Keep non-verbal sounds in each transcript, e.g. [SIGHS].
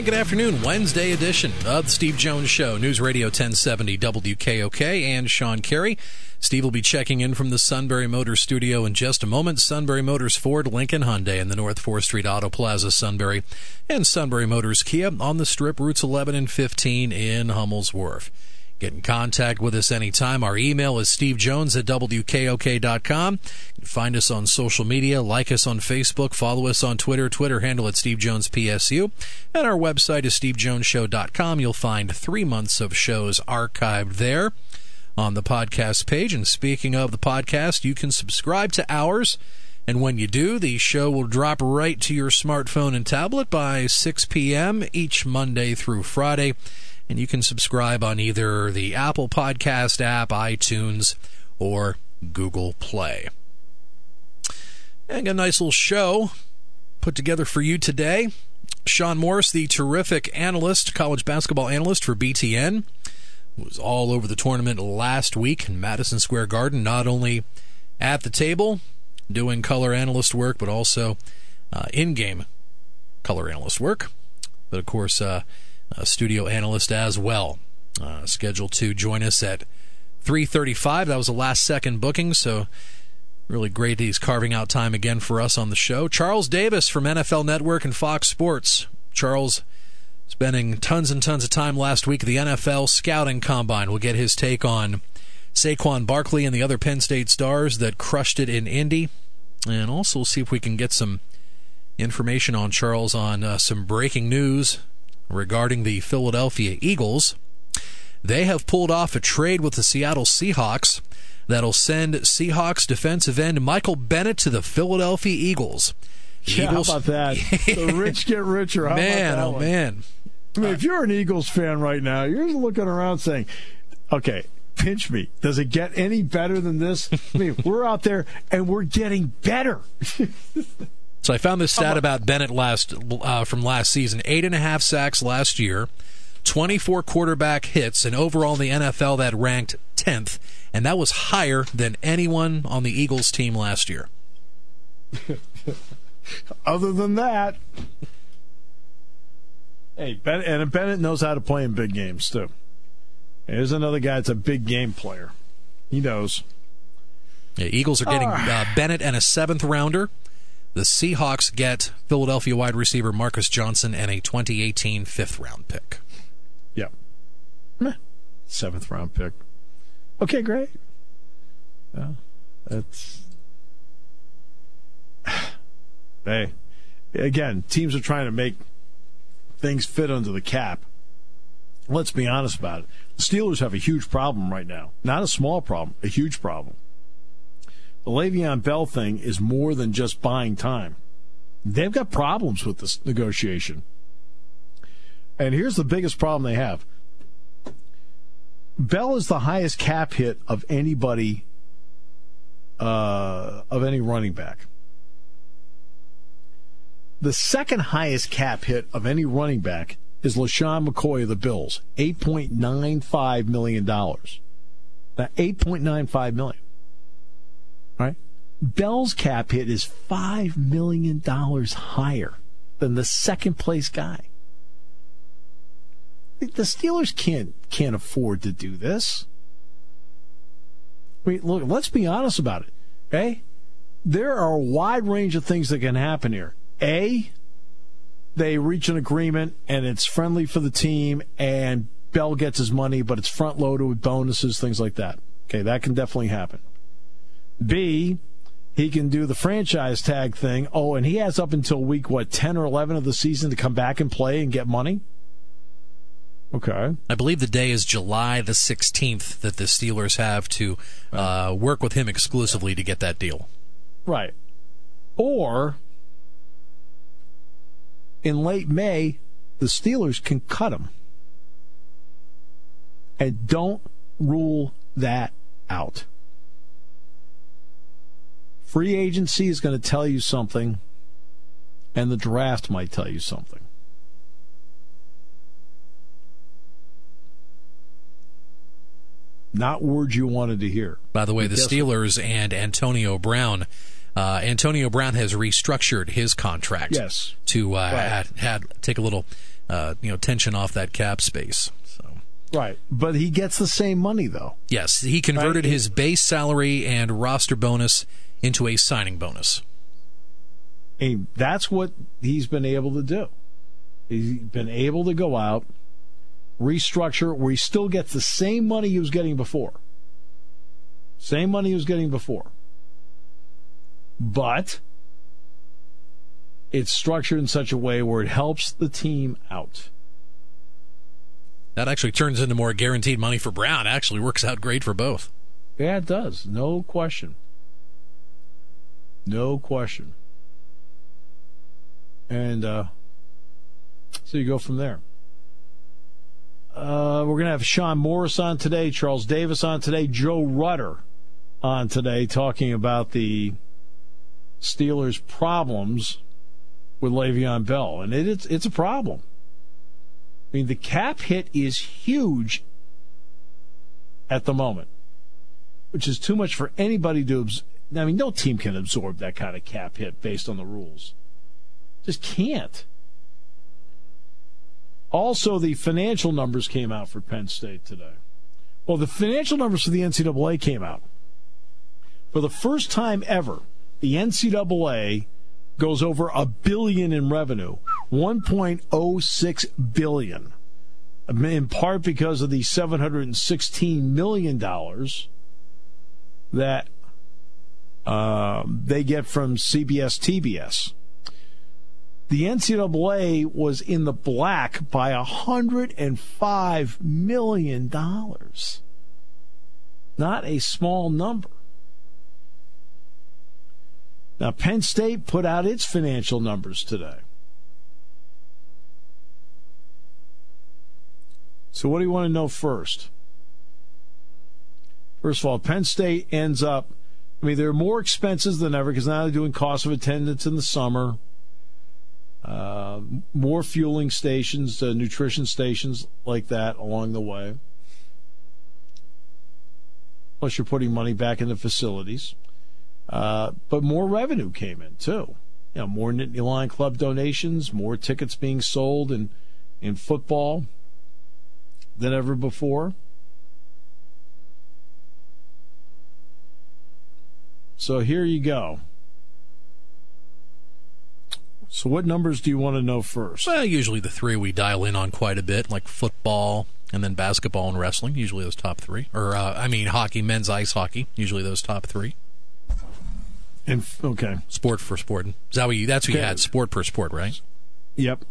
And good afternoon, Wednesday edition of the Steve Jones Show, News Radio 1070 WKOK, and Sean Carey. Steve will be checking in from the Sunbury Motors studio in just a moment. Sunbury Motors Ford, Lincoln Hyundai in the North 4th Street Auto Plaza, Sunbury, and Sunbury Motors Kia on the strip routes 11 and 15 in Hummel's Wharf. Get in contact with us anytime. Our email is stevejones at wkok.com. Find us on social media, like us on Facebook, follow us on Twitter, Twitter handle at stevejonespsu, and our website is stevejonesshow.com. You'll find three months of shows archived there on the podcast page. And speaking of the podcast, you can subscribe to ours. And when you do, the show will drop right to your smartphone and tablet by 6 p.m. each Monday through Friday and you can subscribe on either the Apple Podcast app, iTunes, or Google Play. And a nice little show put together for you today. Shon Morris, the terrific analyst, college basketball analyst for BTN, was all over the tournament last week in Madison Square Garden, not only at the table doing color analyst work, but also uh, in game color analyst work. But of course, uh, a studio analyst as well. Uh, scheduled to join us at 3:35. That was a last second booking, so really great he's carving out time again for us on the show. Charles Davis from NFL Network and Fox Sports. Charles spending tons and tons of time last week at the NFL scouting combine. We'll get his take on Saquon Barkley and the other Penn State stars that crushed it in Indy, and also see if we can get some information on Charles on uh, some breaking news regarding the Philadelphia Eagles. They have pulled off a trade with the Seattle Seahawks that'll send Seahawks defensive end Michael Bennett to the Philadelphia Eagles. Yeah, Eagles, how about that? the rich get richer. How man, oh one? man. I mean, if you're an Eagles fan right now, you're looking around saying, okay, pinch me. Does it get any better than this? I mean, we're out there and we're getting better. [LAUGHS] So I found this stat about Bennett last uh, from last season: eight and a half sacks last year, 24 quarterback hits, and overall in the NFL that ranked 10th, and that was higher than anyone on the Eagles team last year. [LAUGHS] Other than that, hey, Bennett, and Bennett knows how to play in big games too. Here's another guy that's a big game player. He knows. Yeah, Eagles are getting uh, Bennett and a seventh rounder. The Seahawks get Philadelphia wide receiver Marcus Johnson and a 2018 fifth round pick. Yep. Seventh round pick. Okay, great. Yeah, that's. [SIGHS] Hey, again, teams are trying to make things fit under the cap. Let's be honest about it. The Steelers have a huge problem right now. Not a small problem, a huge problem the Le'Veon Bell thing is more than just buying time. They've got problems with this negotiation. And here's the biggest problem they have Bell is the highest cap hit of anybody, uh, of any running back. The second highest cap hit of any running back is LeSean McCoy of the Bills, $8.95 million. Now, $8.95 million. Right? Bell's cap hit is $5 million higher than the second place guy. The Steelers can't can't afford to do this. I mean, look, let's be honest about it. Okay? there are a wide range of things that can happen here. A, they reach an agreement and it's friendly for the team, and Bell gets his money, but it's front loaded with bonuses, things like that. Okay, that can definitely happen. B, he can do the franchise tag thing. Oh, and he has up until week, what, 10 or 11 of the season to come back and play and get money? Okay. I believe the day is July the 16th that the Steelers have to uh, work with him exclusively to get that deal. Right. Or in late May, the Steelers can cut him. And don't rule that out. Free agency is going to tell you something, and the draft might tell you something. Not words you wanted to hear. By the way, the Steelers and Antonio Brown. Uh, Antonio Brown has restructured his contract. Yes. To uh, right. had, had, take a little, uh, you know, tension off that cap space. So. Right, but he gets the same money though. Yes, he converted right. his base salary and roster bonus into a signing bonus. And that's what he's been able to do. He's been able to go out restructure where he still gets the same money he was getting before. Same money he was getting before. But it's structured in such a way where it helps the team out. That actually turns into more guaranteed money for Brown. Actually works out great for both. Yeah, it does. No question. No question. And uh, so you go from there. Uh, we're going to have Shon Morris on today, Charles Davis on today, Joe Rutter on today, talking about the Steelers' problems with Le'Veon Bell, and it, it's it's a problem. I mean, the cap hit is huge at the moment, which is too much for anybody to. I mean, no team can absorb that kind of cap hit based on the rules. Just can't. Also, the financial numbers came out for Penn State today. Well, the financial numbers for the NCAA came out. For the first time ever, the NCAA goes over a billion in revenue, 1.06 billion. In part because of the 716 million dollars that uh, they get from CBS TBS the NCAA was in the black by $105 million. Not a small number. Now, Penn State put out its financial numbers today. So, what do you want to know first? First of all, Penn State ends up, I mean, there are more expenses than ever because now they're doing cost of attendance in the summer. Uh, more fueling stations, uh, nutrition stations like that along the way. Plus, you're putting money back into facilities. Uh, but more revenue came in too. You know, more Nittany Lion Club donations, more tickets being sold in in football than ever before. So here you go. So, what numbers do you want to know first? Well, usually the three we dial in on quite a bit, like football and then basketball and wrestling. Usually those top three, or uh, I mean, hockey, men's ice hockey. Usually those top three. And okay, sport for sport. Is that what you? That's what okay. you had. Sport per sport, right? Yep.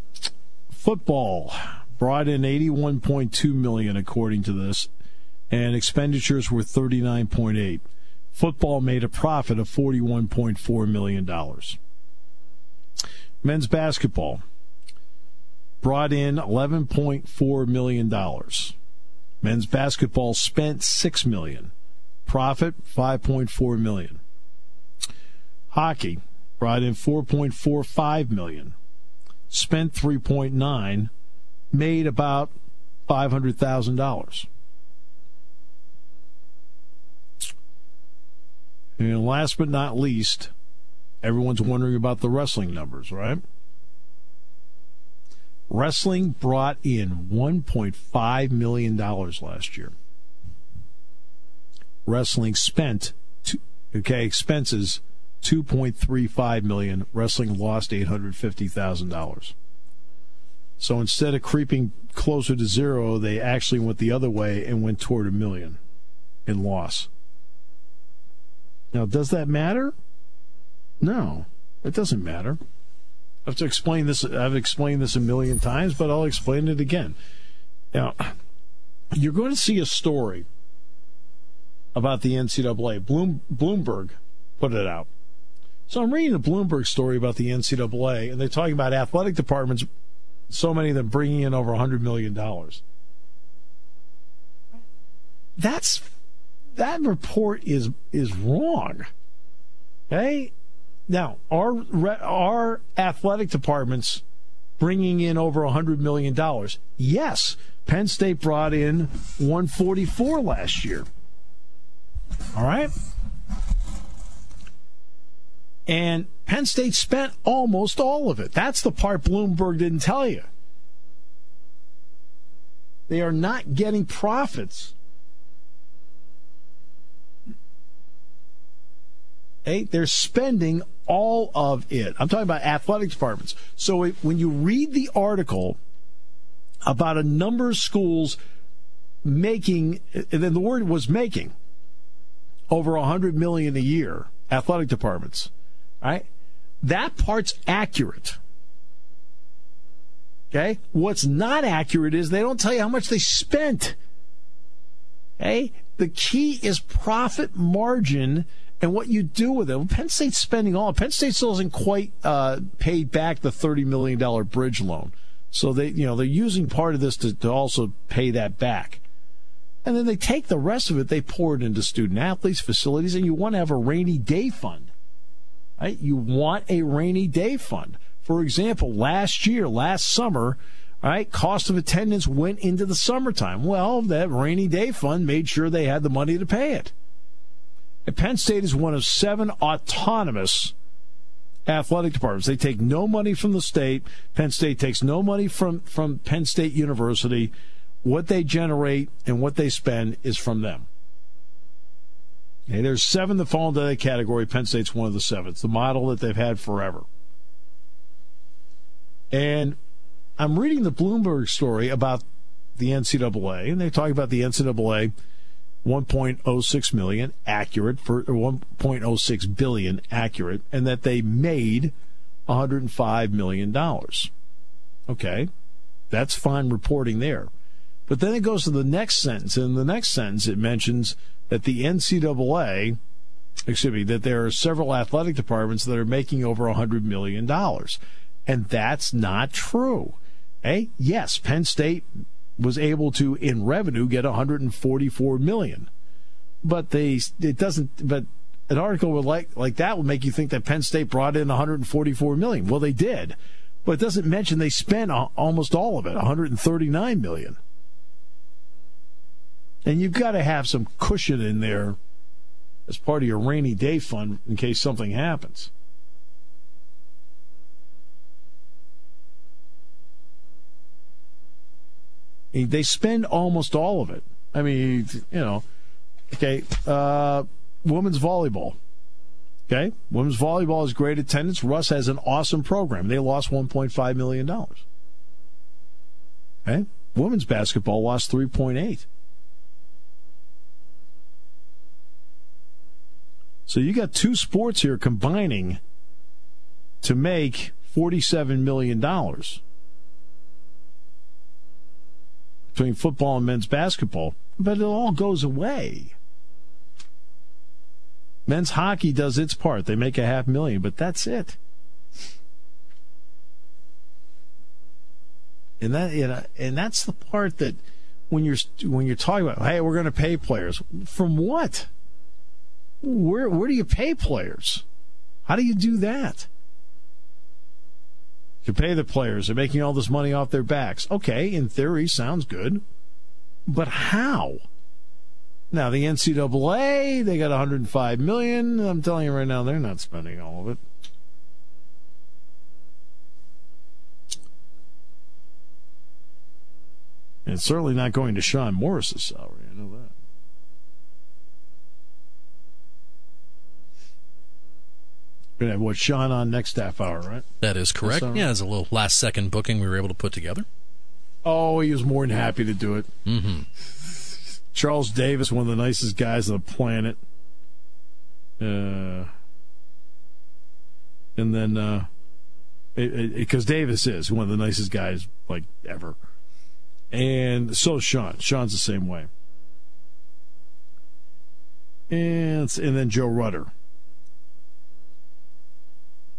Football brought in eighty-one point two million, according to this, and expenditures were thirty-nine point eight. Football made a profit of forty-one point four million dollars. Men's basketball brought in $11.4 million. Men's basketball spent 6 million. Profit 5.4 million. Hockey brought in 4.45 million. Spent 3.9, made about $500,000. And last but not least, Everyone's wondering about the wrestling numbers, right? Wrestling brought in $1.5 million last year. Wrestling spent, two, okay, expenses 2.35 million. Wrestling lost $850,000. So instead of creeping closer to zero, they actually went the other way and went toward a million in loss. Now, does that matter? No, it doesn't matter. I have to explain this. I've explained this a million times, but I'll explain it again. Now, you're going to see a story about the NCAA. Bloom, Bloomberg put it out. So I'm reading a Bloomberg story about the NCAA, and they're talking about athletic departments, so many of them bringing in over $100 million. That's that report is is wrong. Okay, now our our athletic departments bringing in over $100 million. Yes, Penn State brought in 144 last year. All right. And Penn State spent almost all of it. That's the part Bloomberg didn't tell you. They are not getting profits. Hey, they're spending all of it. I'm talking about athletic departments. So when you read the article about a number of schools making, and then the word was making over a hundred million a year, athletic departments, right? That part's accurate. Okay. What's not accurate is they don't tell you how much they spent. Okay. The key is profit margin and what you do with it. Well, Penn State's spending all. Penn State still hasn't quite uh, paid back the thirty million dollar bridge loan, so they you know they're using part of this to, to also pay that back. And then they take the rest of it, they pour it into student athletes, facilities, and you want to have a rainy day fund. Right? You want a rainy day fund. For example, last year, last summer, right, cost of attendance went into the summertime. Well, that rainy day fund made sure they had the money to pay it. Penn State is one of seven autonomous athletic departments. They take no money from the state. Penn State takes no money from, from Penn State University. What they generate and what they spend is from them. Okay, there's seven that fall into that category. Penn State's one of the seven. It's the model that they've had forever. And I'm reading the Bloomberg story about the NCAA, and they talk about the NCAA 1.06 million accurate for 1.06 billion accurate, and that they made 105 million dollars. Okay, that's fine reporting there. But then it goes to the next sentence. and In the next sentence, it mentions that the NCAA, excuse me, that there are several athletic departments that are making over $100 million. And that's not true. Hey, yes, Penn State was able to, in revenue, get 144 million. But they, it doesn't, but an article would like, like that would make you think that Penn State brought in 144 million. Well, they did. But it doesn't mention they spent almost all of it, 139 million. And you've got to have some cushion in there as part of your rainy day fund in case something happens. They spend almost all of it. I mean, you know, okay, uh, women's volleyball. Okay, women's volleyball is great attendance. Russ has an awesome program. They lost $1.5 million. Okay, women's basketball lost 3.8. So you got two sports here combining to make $47 million between football and men's basketball, but it all goes away. Men's hockey does its part. They make a half million, but that's it. And that and that's the part that when you're when you're talking about, hey, we're going to pay players from what? Where where do you pay players? How do you do that? You pay the players. They're making all this money off their backs. Okay, in theory, sounds good. But how? Now the NCAA, they got 105 million. I'm telling you right now, they're not spending all of it. And it's certainly not going to Shon Morris's salary. I know that. We're gonna have what Shon on next half hour, right? That is correct. Yeah, it's a little last second booking we were able to put together. Oh, he was more than happy to do it. Mm-hmm. Charles Davis, one of the nicest guys on the planet. Uh, and then, uh, because Davis is one of the nicest guys like ever, and so is Shon. Shon's the same way, and and then Joe Rutter.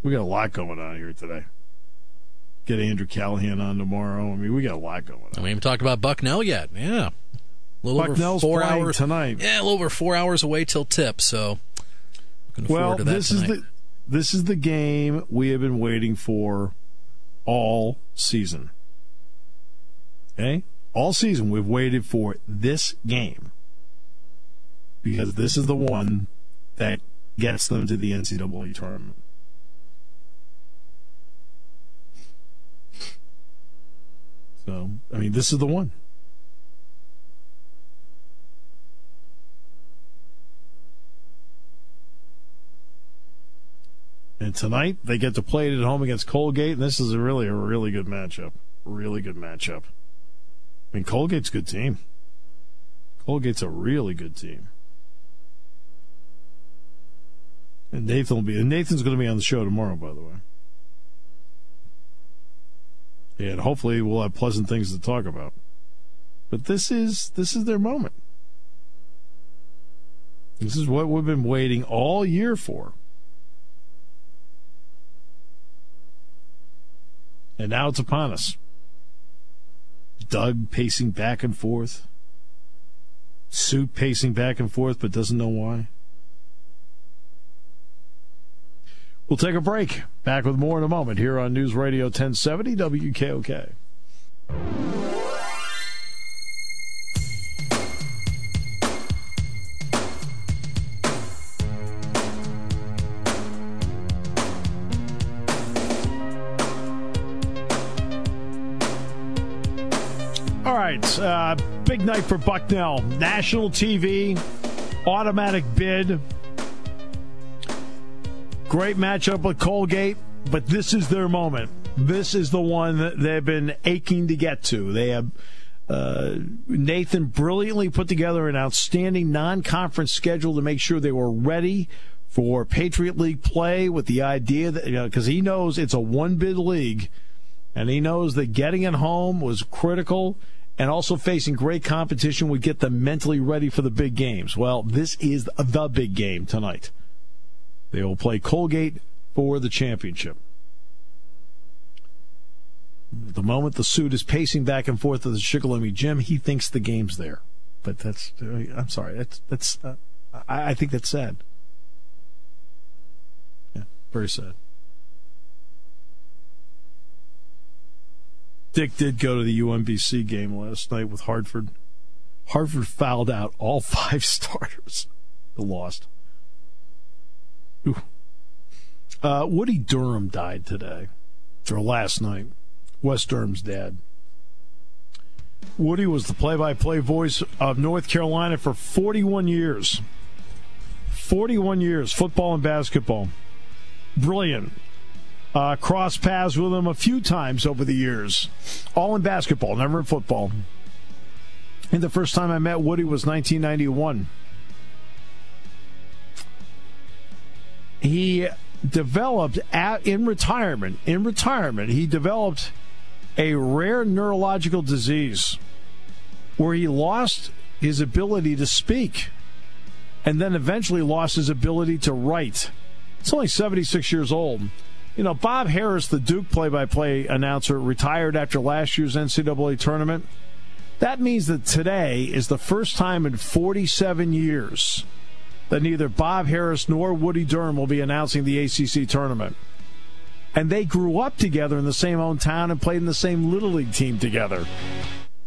We got a lot going on here today. Get Andrew Callahan on tomorrow. I mean, we got a lot going on. We haven't talked about Bucknell yet. Yeah. A little Bucknell's over four hours tonight. Yeah, a little over four hours away till tip. So, well, forward to that this tonight. is the this is the game we have been waiting for all season. Okay, all season we've waited for this game because this is the one that gets them to the NCAA tournament. So, I mean, this is the one. And tonight they get to play it at home against Colgate, and this is a really a really good matchup. Really good matchup. I mean, Colgate's a good team. Colgate's a really good team. And Nathan will be and Nathan's going to be on the show tomorrow, by the way. And hopefully we'll have pleasant things to talk about. But this is this is their moment. This is what we've been waiting all year for. And now it's upon us. Doug pacing back and forth. Suit pacing back and forth, but doesn't know why. We'll take a break. Back with more in a moment here on News Radio 1070 WKOK. All right, uh, big night for Bucknell. National TV, automatic bid. Great matchup with Colgate, but this is their moment. This is the one that they've been aching to get to. They have uh, Nathan brilliantly put together an outstanding non-conference schedule to make sure they were ready for Patriot League play. With the idea that because you know, he knows it's a one-bid league, and he knows that getting it home was critical. And also facing great competition would get them mentally ready for the big games. Well, this is the big game tonight. They will play Colgate for the championship. The moment the suit is pacing back and forth at the Shikellamy gym, he thinks the game's there. But that's, I'm sorry, that's, that's, uh, I, I think that's sad. Yeah, very sad. Dick did go to the UMBC game last night with Hartford. Hartford fouled out all [LAUGHS] five starters. They lost. Uh, Woody Durham died today, or last night. Wes Durham's dad. Woody was the play by play voice of North Carolina for 41 years. 41 years, football and basketball. Brilliant. Uh, cross paths with him a few times over the years, all in basketball, never in football. And the first time I met Woody was 1991. He developed at, in retirement. In retirement, he developed a rare neurological disease where he lost his ability to speak and then eventually lost his ability to write. It's only 76 years old. You know, Bob Harris, the Duke play by play announcer, retired after last year's NCAA tournament. That means that today is the first time in 47 years that neither Bob Harris nor Woody Durham will be announcing the ACC tournament. And they grew up together in the same hometown and played in the same Little League team together.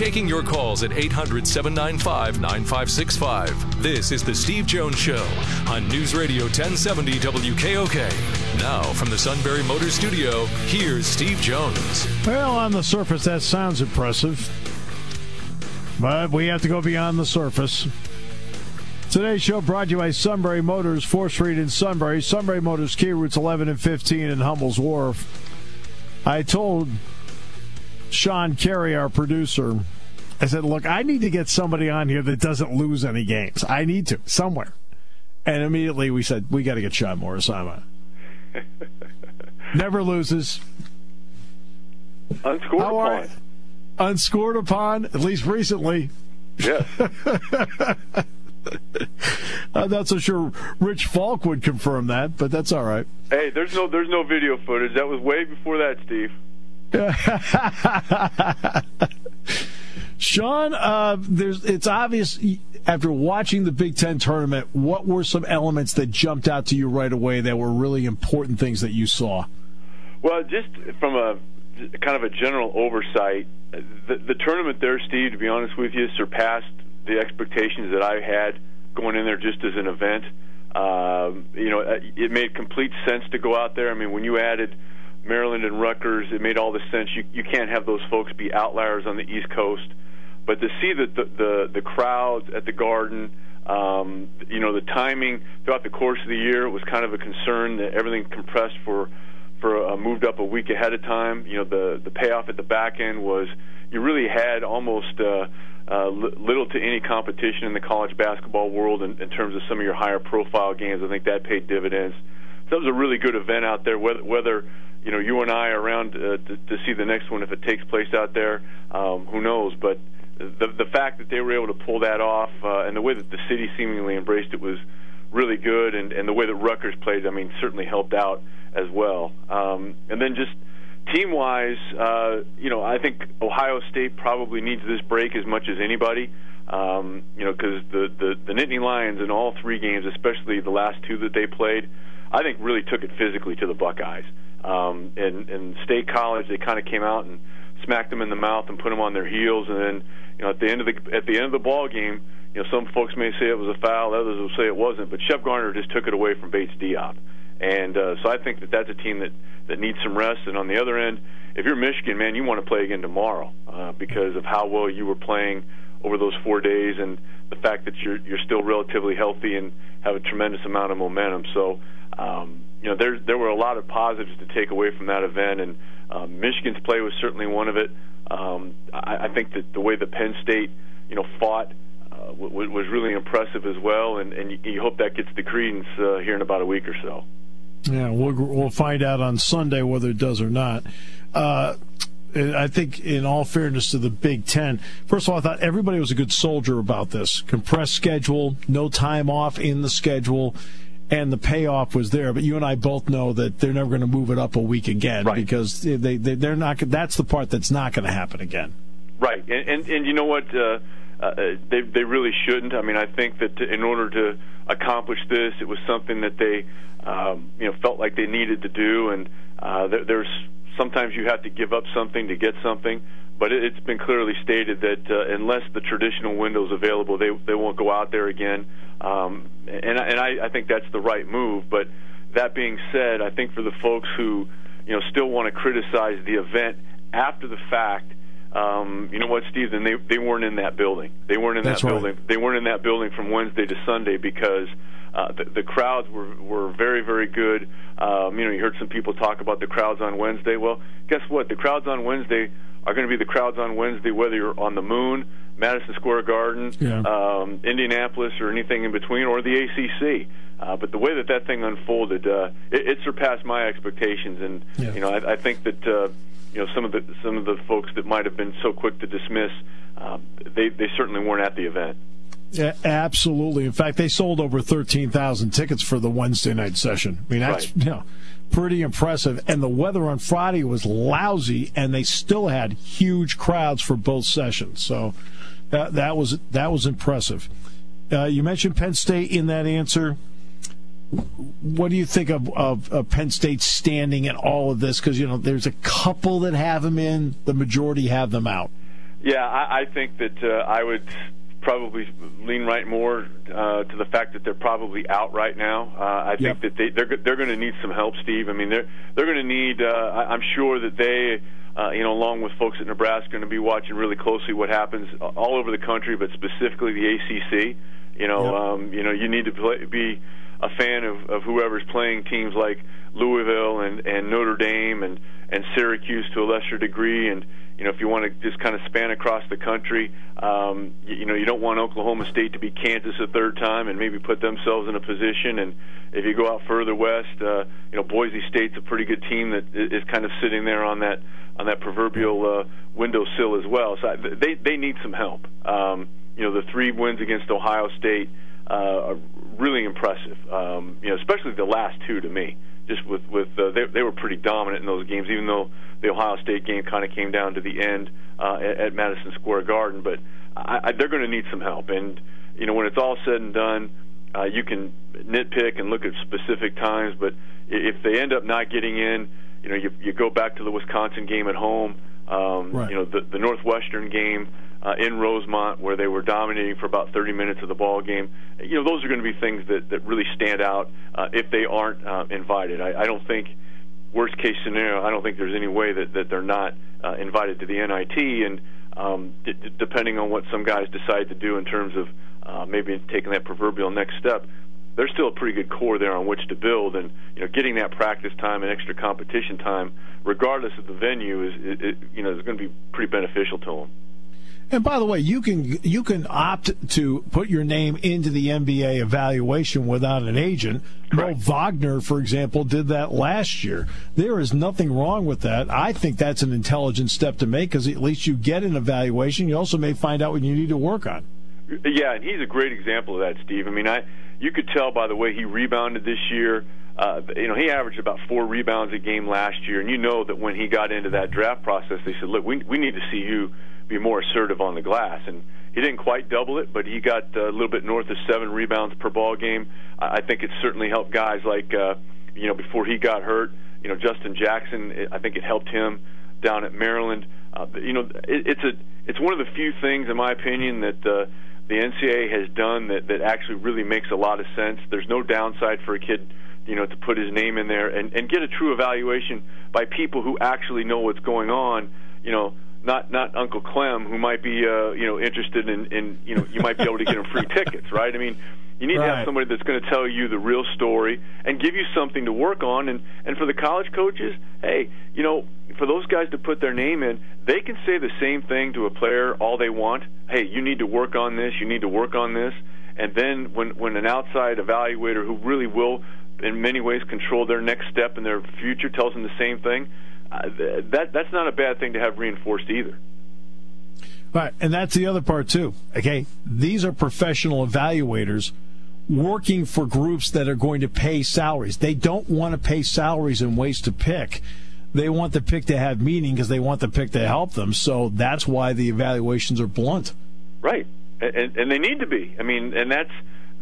Taking your calls at 800 795 9565. This is The Steve Jones Show on News Radio 1070 WKOK. Now, from the Sunbury Motor Studio, here's Steve Jones. Well, on the surface, that sounds impressive. But we have to go beyond the surface. Today's show brought to you by Sunbury Motors, 4th Street in Sunbury. Sunbury Motors, Kia routes 11 and 15 in Hummel's Wharf. I told Sean Carey, our producer, I said, look, I need to get somebody on here that doesn't lose any games. I need to, somewhere. And immediately we said, we got to get Shon Morris on. [LAUGHS] Never loses. Unscored How upon. Unscored upon, at least recently. Yes. [LAUGHS] I'm not so sure Rich Falk would confirm that, but that's all right. hey, there's no there's no video footage. That was way before that, Steve. [LAUGHS] Shon, uh, it's obvious after watching the Big Ten tournament, what were some elements that jumped out to you right away that were really important things that you saw? Well, just from a kind of a general oversight, the, the tournament there, Steve, to be honest with you, surpassed the expectations that I had going in there just as an event. Um, you know, it made complete sense to go out there. I mean, when you added Maryland and Rutgers, it made all the sense. You you can't have those folks be outliers on the East Coast, but to see the the the, the crowds at the Garden. Um, you know the timing throughout the course of the year it was kind of a concern that everything compressed for for uh, moved up a week ahead of time. You know, the the payoff at the back end was you really had almost uh, uh, little to any competition in the college basketball world in, in terms of some of your higher profile games. I think that paid dividends. That was a really good event out there. Whether whether you know you and I are around uh, to, to see the next one if it takes place out there, um, who knows? But the the fact that they were able to pull that off uh, and the way that the city seemingly embraced it was really good, and, and the way that Rutgers played, I mean, certainly helped out as well. Um, and then just team wise, uh, you know, I think Ohio State probably needs this break as much as anybody. Um, you know, because the, the the Nittany Lions in all three games, especially the last two that they played, I think really took it physically to the Buckeyes. Um, and and State College, they kind of came out and smacked them in the mouth and put them on their heels, and then you know at the end of the at the end of the ball game, you know some folks may say it was a foul, others will say it wasn't, but Shep Garner just took it away from Bates Diop. And uh, so I think that that's a team that that needs some rest. And on the other end, if you're Michigan, man, you want to play again tomorrow uh, because of how well you were playing over those four days and the fact that you're you're still relatively healthy and have a tremendous amount of momentum. So um, you know there there were a lot of positives to take away from that event, and um, Michigan's play was certainly one of it. Um, I, I think that the way the Penn State you know fought uh, w- was really impressive as well, and, and you, you hope that gets the credence uh, here in about a week or so. Yeah, we'll we'll find out on Sunday whether it does or not. Uh, I think, in all fairness to the Big Ten, first of all, I thought everybody was a good soldier about this. Compressed schedule, no time off in the schedule, and the payoff was there. But you and I both know that they're never going to move it up a week again right. because they, they they're not. That's the part that's not going to happen again. Right, and and, and you know what? Uh, uh, they they really shouldn't. I mean, I think that in order to accomplish this, it was something that they um, you know felt like they needed to do, and uh, there, there's sometimes you have to give up something to get something. But it, it's been clearly stated that uh, unless the traditional window is available, they they won't go out there again. Um, and and I, I think that's the right move. But that being said, I think for the folks who you know still want to criticize the event after the fact, um, you know what, Steve? Then they they weren't in that building. They weren't in That's that right. building. They weren't in that building from Wednesday to Sunday because uh, the, the crowds were were very very good. Um, you know, you heard some people talk about the crowds on Wednesday. Well, guess what? The crowds on Wednesday are going to be the crowds on Wednesday, whether you're on the Moon, Madison Square Garden, Yeah. um, Indianapolis, or anything in between, or the ACC. Uh, but the way that that thing unfolded, uh, it, it surpassed my expectations, and Yeah. you know, I, I think that uh, you know some of the some of the folks that might have been so quick to dismiss, um, they they certainly weren't at the event. Yeah, absolutely. In fact, they sold over 13,000 tickets for the Wednesday night session. I mean, that's Right. you know, pretty impressive. And the weather on Friday was lousy, and they still had huge crowds for both sessions. So that, that was that was impressive. Uh, you mentioned Penn State in that answer. What do you think of, of, of Penn State standing in all of this? Because you know, there's a couple that have them in, the majority have them out. Yeah, I, I think that uh, I would probably lean right more uh, to the fact that they're probably out right now. Uh, I think that they they're they're going to need some help, Steve. I mean, they're they're going to need. Uh, I, I'm sure that they. Uh, you know, along with folks at Nebraska, are going to be watching really closely what happens all over the country, but specifically the ACC. You know, Yep. um, you know, you need to play, be a fan of, of whoever's playing teams like Louisville and, and Notre Dame and, and Syracuse to a lesser degree. And, you know, if you want to just kind of span across the country, um, you, you know, you don't want Oklahoma State to be Kansas a third time and maybe put themselves in a position. And if you go out further west, uh, you know, Boise State's a pretty good team that is kind of sitting there on that on that proverbial uh, windowsill as well. So I, they they need some help. Um, you know, the three wins against Ohio State uh, are really impressive. Um, you know, especially the last two to me. Just with with uh, they they were pretty dominant in those games, even though the Ohio State game kind of came down to the end uh, at, at Madison Square Garden. But I, I, they're going to need some help, and you know, when it's all said and done, uh, you can nitpick and look at specific times. But if they end up not getting in, you know, you you go back to the Wisconsin game at home. Um, Right. You know, the, the Northwestern game uh, in Rosemont, where they were dominating for about 30 minutes of the ball game. You know, those are going to be things that, that really stand out uh, if they aren't uh, invited. I, I don't think, worst case scenario, I don't think there's any way that, that they're not uh, invited to the NIT. And um, d- depending on what some guys decide to do in terms of uh, maybe taking that proverbial next step, there's still a pretty good core there on which to build, and you know, getting that practice time and extra competition time, regardless of the venue, is it, it, you know is going to be pretty beneficial to them. And by the way, you can you can opt to put your name into the NBA evaluation without an agent. Mo Wagner, for example, did that last year. There is nothing wrong with that. I think that's an intelligent step to make because at least you get an evaluation. You also may find out what you need to work on. Yeah, and he's a great example of that, Steve. I mean, I you could tell by the way he rebounded this year. Uh, you know, he averaged about four rebounds a game last year, and you know that when he got into that draft process, they said, "Look, we we need to see you be more assertive on the glass." And he didn't quite double it, but he got a little bit north of seven rebounds per ball game. I I think it certainly helped guys like uh, you know before he got hurt. You know, Justin Jackson. I think it helped him down at Maryland. Uh, you know, it, it's a it's one of the few things, in my opinion, that uh, the NCAA has done that that actually really makes a lot of sense. There's no downside for a kid, you know, to put his name in there and and get a true evaluation by people who actually know what's going on. You know, not not Uncle Clem who might be uh, you know interested in in you know you might be able to get him free [LAUGHS] tickets, right? I mean. You need to have somebody that's going to tell you the real story and give you something to work on. And and for the college coaches, hey, you know, for those guys to put their name in, they can say the same thing to a player all they want. Hey, you need to work on this. You need to work on this. And then when when an outside evaluator who really will, in many ways, control their next step and their future tells them the same thing, th- that that's not a bad thing to have reinforced either. Right, and that's the other part too. Okay, these are professional evaluators working for groups that are going to pay salaries. They don't want to pay salaries and waste to pick. They want the pick to have meaning because they want the pick to help them. So that's why the evaluations are blunt. Right, and, and they need to be. I mean, and that's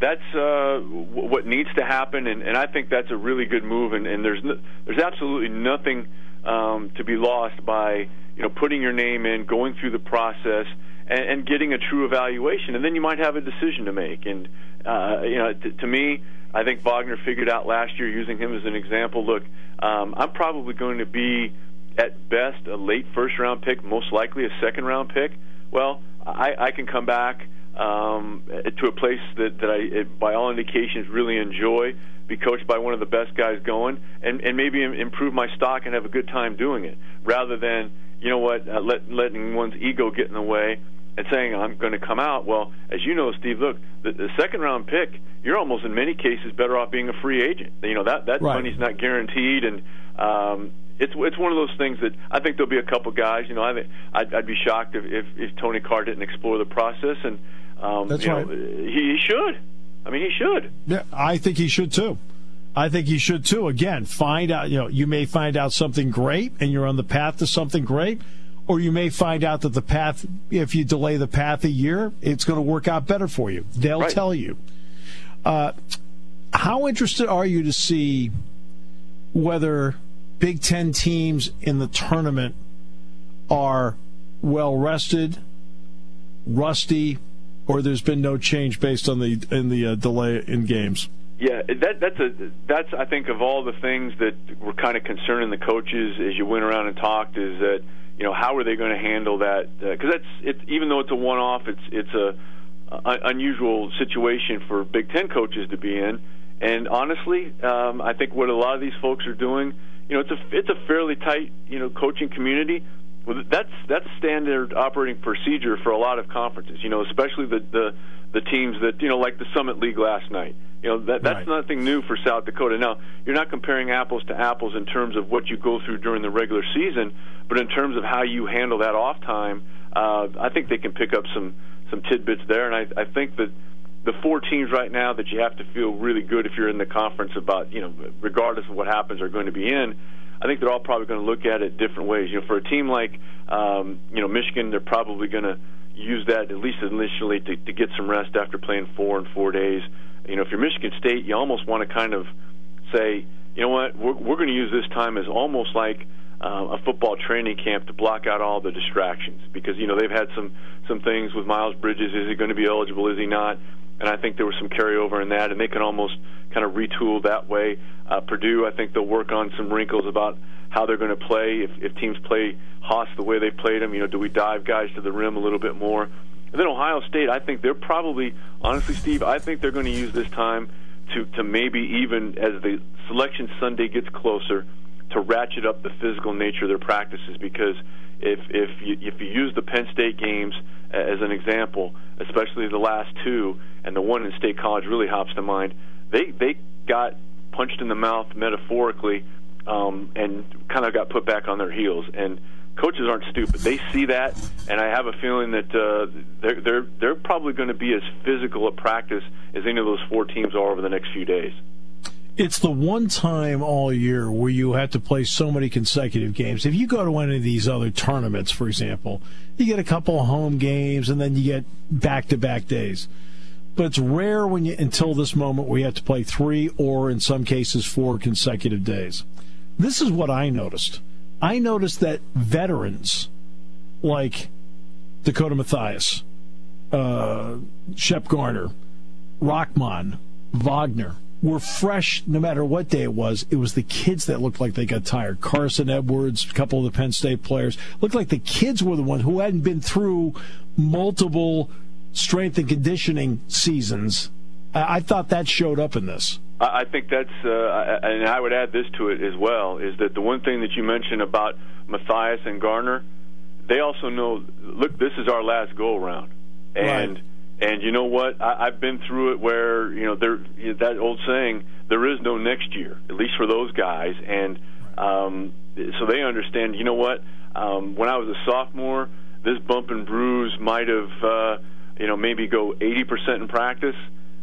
that's uh, what needs to happen, and, and I think that's a really good move. And, and there's no, there's absolutely nothing um, to be lost by you know putting your name in, going through the process, and, and getting a true evaluation, and then you might have a decision to make. And uh, you know, t- to me, I think Wagner figured out last year, using him as an example. Look, um, I'm probably going to be at best a late first round pick, most likely a second round pick, well, I, I can come back um, to a place that, that I, by all indications, really enjoy, be coached by one of the best guys going, and, and maybe improve my stock and have a good time doing it, rather than you know what, uh, let, letting one's ego get in the way and saying I'm going to come out. Well, as you know, Steve, look, the, the second round pick, you're almost in many cases better off being a free agent. You know that that right. money's not guaranteed, and um, it's it's one of those things that I think there'll be a couple guys. You know, I I'd, I'd be shocked if, if if Tony Carr didn't explore the process, and um, that's you right. Know, he, he should. I mean, he should. Yeah, I think he should too. I think he should too. Again, find out. You know, you may find out something great, and you're on the path to something great or you may find out that the path, if you delay the path a year, it's going to work out better for you. They'll right. tell you. Uh, how interested are you to see whether Big Ten teams in the tournament are well rested, rusty, or there's been no change based on the in the uh, delay in games? Yeah, that, that's a that's I think of all the things that were kind of concerning the coaches as you went around and talked is that you know how are they going to handle that because uh, that's it's even though it's a one off it's it's a, unusual situation for Big Ten coaches to be in and honestly um, I think what a lot of these folks are doing you know it's a it's a fairly tight you know coaching community well, that's that's standard operating procedure for a lot of conferences you know especially the the the teams that you know like the Summit League last night you know that that's right. nothing new for South Dakota. Now you're not comparing apples to apples in terms of what you go through during the regular season, but in terms of how you handle that off time, uh, I think they can pick up some some tidbits there. And I, I think that the four teams right now that you have to feel really good if you're in the conference about you know regardless of what happens are going to be in. I think they're all probably going to look at it different ways. You know, for a team like um, you know Michigan, they're probably going to use that at least initially to, to get some rest after playing four and four days you know, if you're Michigan State, you almost want to kind of say, you know what, we're, we're going to use this time as almost like uh, a football training camp to block out all the distractions because you know they've had some some things with Miles Bridges. Is he going to be eligible? Is he not? And I think there was some carryover in that, and they can almost kind of retool that way. Uh, Purdue, I think they'll work on some wrinkles about how they're going to play. If, if teams play Haas the way they played them, you know, do we dive guys to the rim a little bit more? And then Ohio State, I think they're probably, honestly, Steve, I think they're going to use this time to to maybe even as the selection Sunday gets closer, to ratchet up the physical nature of their practices because if if you, if you use the Penn State games as an example, especially the last two, and the one in State College really hops to mind, they they got punched in the mouth metaphorically, um, and kind of got put back on their heels and coaches aren't stupid. They see that, and I have a feeling that uh, they're they're they're probably going to be as physical at practice as any of those four teams are over the next few days. It's the one time all year where you have to play so many consecutive games. If you go to one of these other tournaments, for example, you get a couple home games and then you get back to back days. But it's rare when you until this moment you have to play three or in some cases four consecutive days. This is what I noticed I noticed that veterans like Dakota Mathias, uh, Shep Garner, Rockman, Wagner were fresh no matter what day it was. It was the kids that looked like they got tired. Carson Edwards, a couple of the Penn State players, looked like the kids were the ones who hadn't been through multiple strength and conditioning seasons. I, I thought that showed up in this. I think that's, uh, and I would add this to it as well, is that the one thing that you mentioned about Mathias and Garner, they also know, look, this is our last go around, and right. and you know what? I, I've been through it where you know there that old saying, there is no next year, at least for those guys, and um, so they understand. You know what? Um, when I was a sophomore, this bump and bruise might have, uh, you know, maybe go eighty percent in practice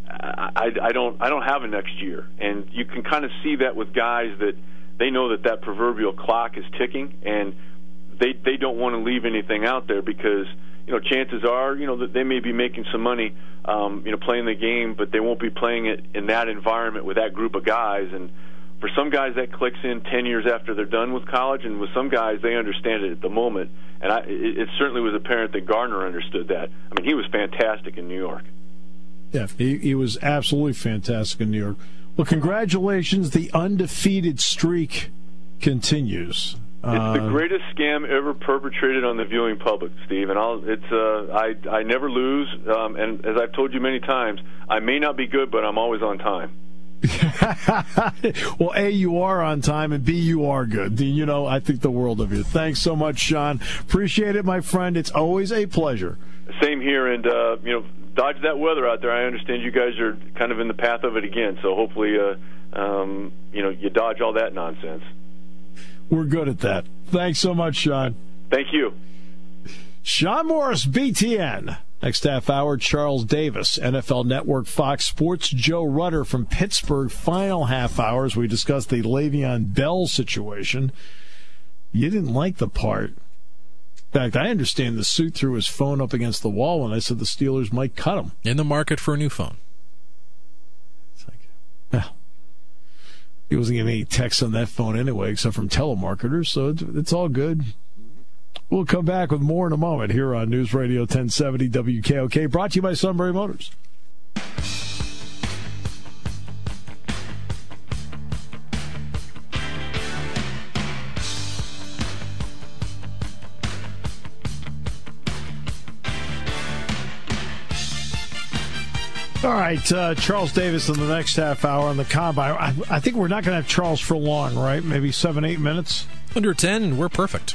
I, I don't I don't have a next year, and you can kind of see that with guys that they know that that proverbial clock is ticking, and they they don't want to leave anything out there because you know chances are you know that they may be making some money um, you know playing the game, but they won't be playing it in that environment with that group of guys and. For some guys, that clicks in ten years after they're done with college, and with some guys, they understand it at the moment. And I, it, it certainly was apparent that Garner understood that. I mean, he was fantastic in New York. Yeah, he, he was absolutely fantastic in New York. Well, congratulations. The undefeated streak continues. It's the greatest scam ever perpetrated on the viewing public, Steve. And I'll, it's uh, I I never lose. Um, and as I've told you many times, I may not be good, but I'm always on time. [LAUGHS] well, A, you are on time, and B, you are good. You know, I think the world of you. Thanks so much, Shon. Appreciate it, my friend. It's always a pleasure. Same here, and uh, you know, dodge that weather out there. I understand you guys are kind of in the path of it again, so hopefully, uh, um, you know, you dodge all that nonsense. We're good at that. Thanks so much, Shon. Thank you. Shon Morris, BTN. Next half hour, Charles Davis, NFL Network, Fox Sports, Joe Rutter from Pittsburgh. Final half hours, we discussed the Le'Veon Bell situation. You didn't like the part. In fact, I understand the suit threw his phone up against the wall when I said the Steelers might cut him. In the market for a new phone. It's like, well, he wasn't getting any texts on that phone anyway, except from telemarketers, so it's, it's all good. We'll come back with more in a moment here on News Radio 1070 WKOK, brought to you by Sunbury Motors. All right, uh, Charles Davis in the next half hour on the combine. I, I think we're not going to have Charles for long, right? Maybe seven, eight minutes. Under 10, we're perfect.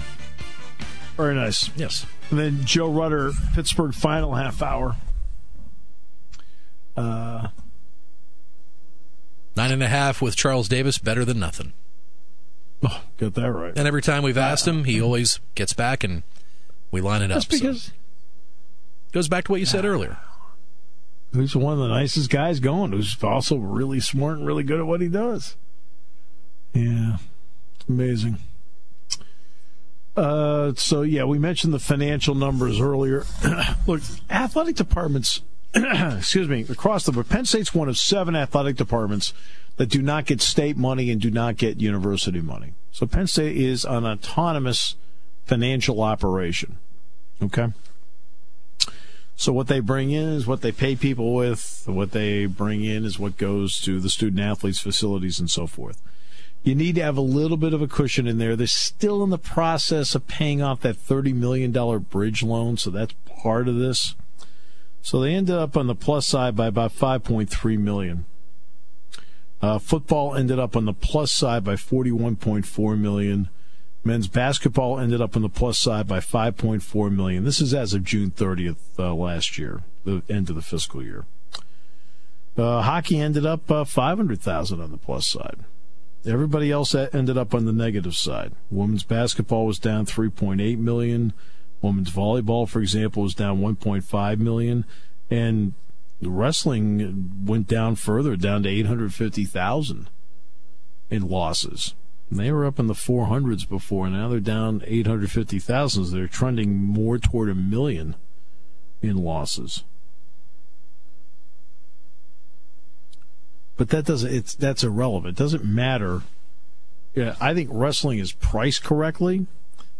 Very nice. Yes. And then Joe Rutter, Pittsburgh final half hour. Uh, Nine and a half with Charles Davis, better than nothing. Oh, get that right. And every time we've asked him, he always gets back and we line it That's up. because so. Goes back to what you said earlier. Who's one of the nicest guys going, who's also really smart and really good at what he does. Yeah, amazing. Uh, so yeah, we mentioned the financial numbers earlier. [CLEARS THROAT] Look, athletic departments, [CLEARS THROAT] excuse me, across the board. Penn State's one of seven athletic departments that do not get state money and do not get university money. So Penn State is an autonomous financial operation. Okay. So what they bring in is what they pay people with. What they bring in is what goes to the student athletes' facilities and so forth. You need to have a little bit of a cushion in there. They're still in the process of paying off that $30 million bridge loan, so that's part of this. So they ended up on the plus side by about 5.3 million. Uh, football ended up on the plus side by 41.4 million. Men's basketball ended up on the plus side by 5.4 million. This is as of June 30th uh, last year, the end of the fiscal year. Uh, hockey ended up uh, 500,000 on the plus side. Everybody else ended up on the negative side. Women's basketball was down 3.8 million. Women's volleyball, for example, was down 1.5 million, and wrestling went down further, down to 850,000 in losses. And they were up in the 400s before. Now they're down 850,000. So they're trending more toward a million in losses. But that doesn't. It's that's irrelevant. It doesn't matter. Yeah, I think wrestling is priced correctly.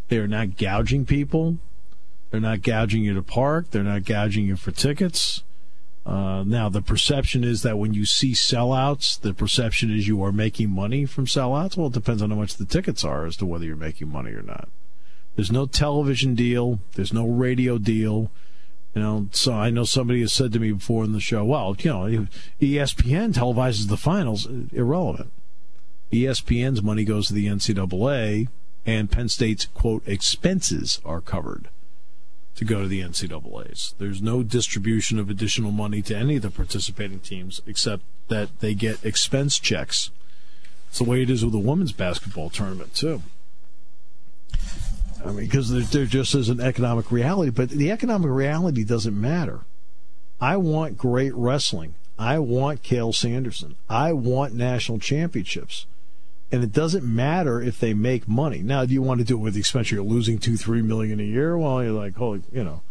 They are not gouging people. They're not gouging you to park. They're not gouging you for tickets. Uh, now, the perception is that when you see sellouts, the perception is you are making money from sellouts. Well, it depends on how much the tickets are as to whether you're making money or not. There's no television deal. There's no radio deal. You know, so I know somebody has said to me before in the show, well, you know, ESPN televises the finals. Irrelevant. ESPN's money goes to the NCAA, and Penn State's, quote, expenses are covered to go to the NCAAs. There's no distribution of additional money to any of the participating teams except that they get expense checks. It's the way it is with the women's basketball tournament, too. I mean, because there, there just is an economic reality, but the economic reality doesn't matter. I want great wrestling. I want Cael Sanderson. I want national championships. And it doesn't matter if they make money. Now, do you want to do it with the expense? You're losing two, three million a year. Well, you're like, holy, you know.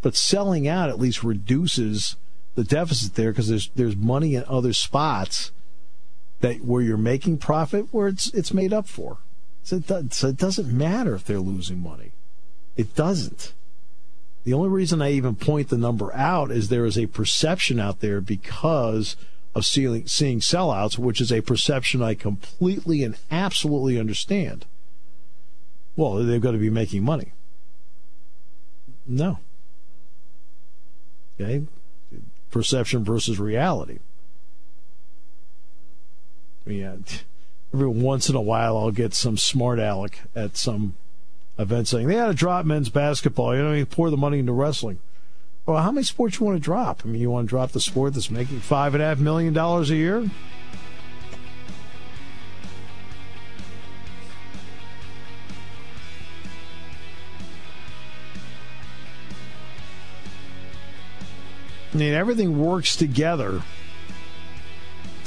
But selling out at least reduces the deficit there because there's there's money in other spots that where you're making profit where it's it's made up for. So it, does, so it doesn't matter if they're losing money. It doesn't. The only reason I even point the number out is there is a perception out there because of seeing, seeing sellouts, which is a perception I completely and absolutely understand. well, they've got to be making money. No. Okay? Perception versus reality. Yeah. Every once in a while, I'll get some smart aleck at some event saying they had to drop men's basketball. You know, you pour the money into wrestling. Well, how many sports you want to drop? I mean, you want to drop the sport that's making five and a half million dollars a year? I mean, everything works together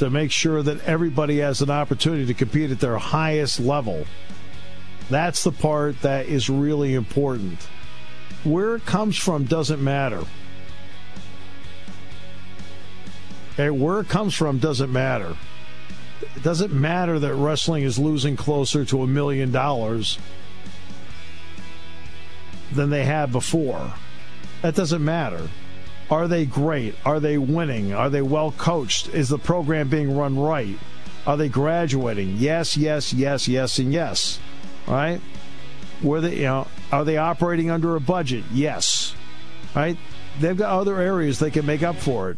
to make sure that everybody has an opportunity to compete at their highest level. That's the part that is really important. Where it comes from doesn't matter. Okay, where it comes from doesn't matter. It doesn't matter that wrestling is losing closer to a million dollars than they had before. That doesn't matter. Are they great? Are they winning? Are they well coached? Is the program being run right? Are they graduating? Yes, yes, yes, yes, and yes. Right? Were they, you know, are they operating under a budget? Yes. Right? They've got other areas they can make up for it.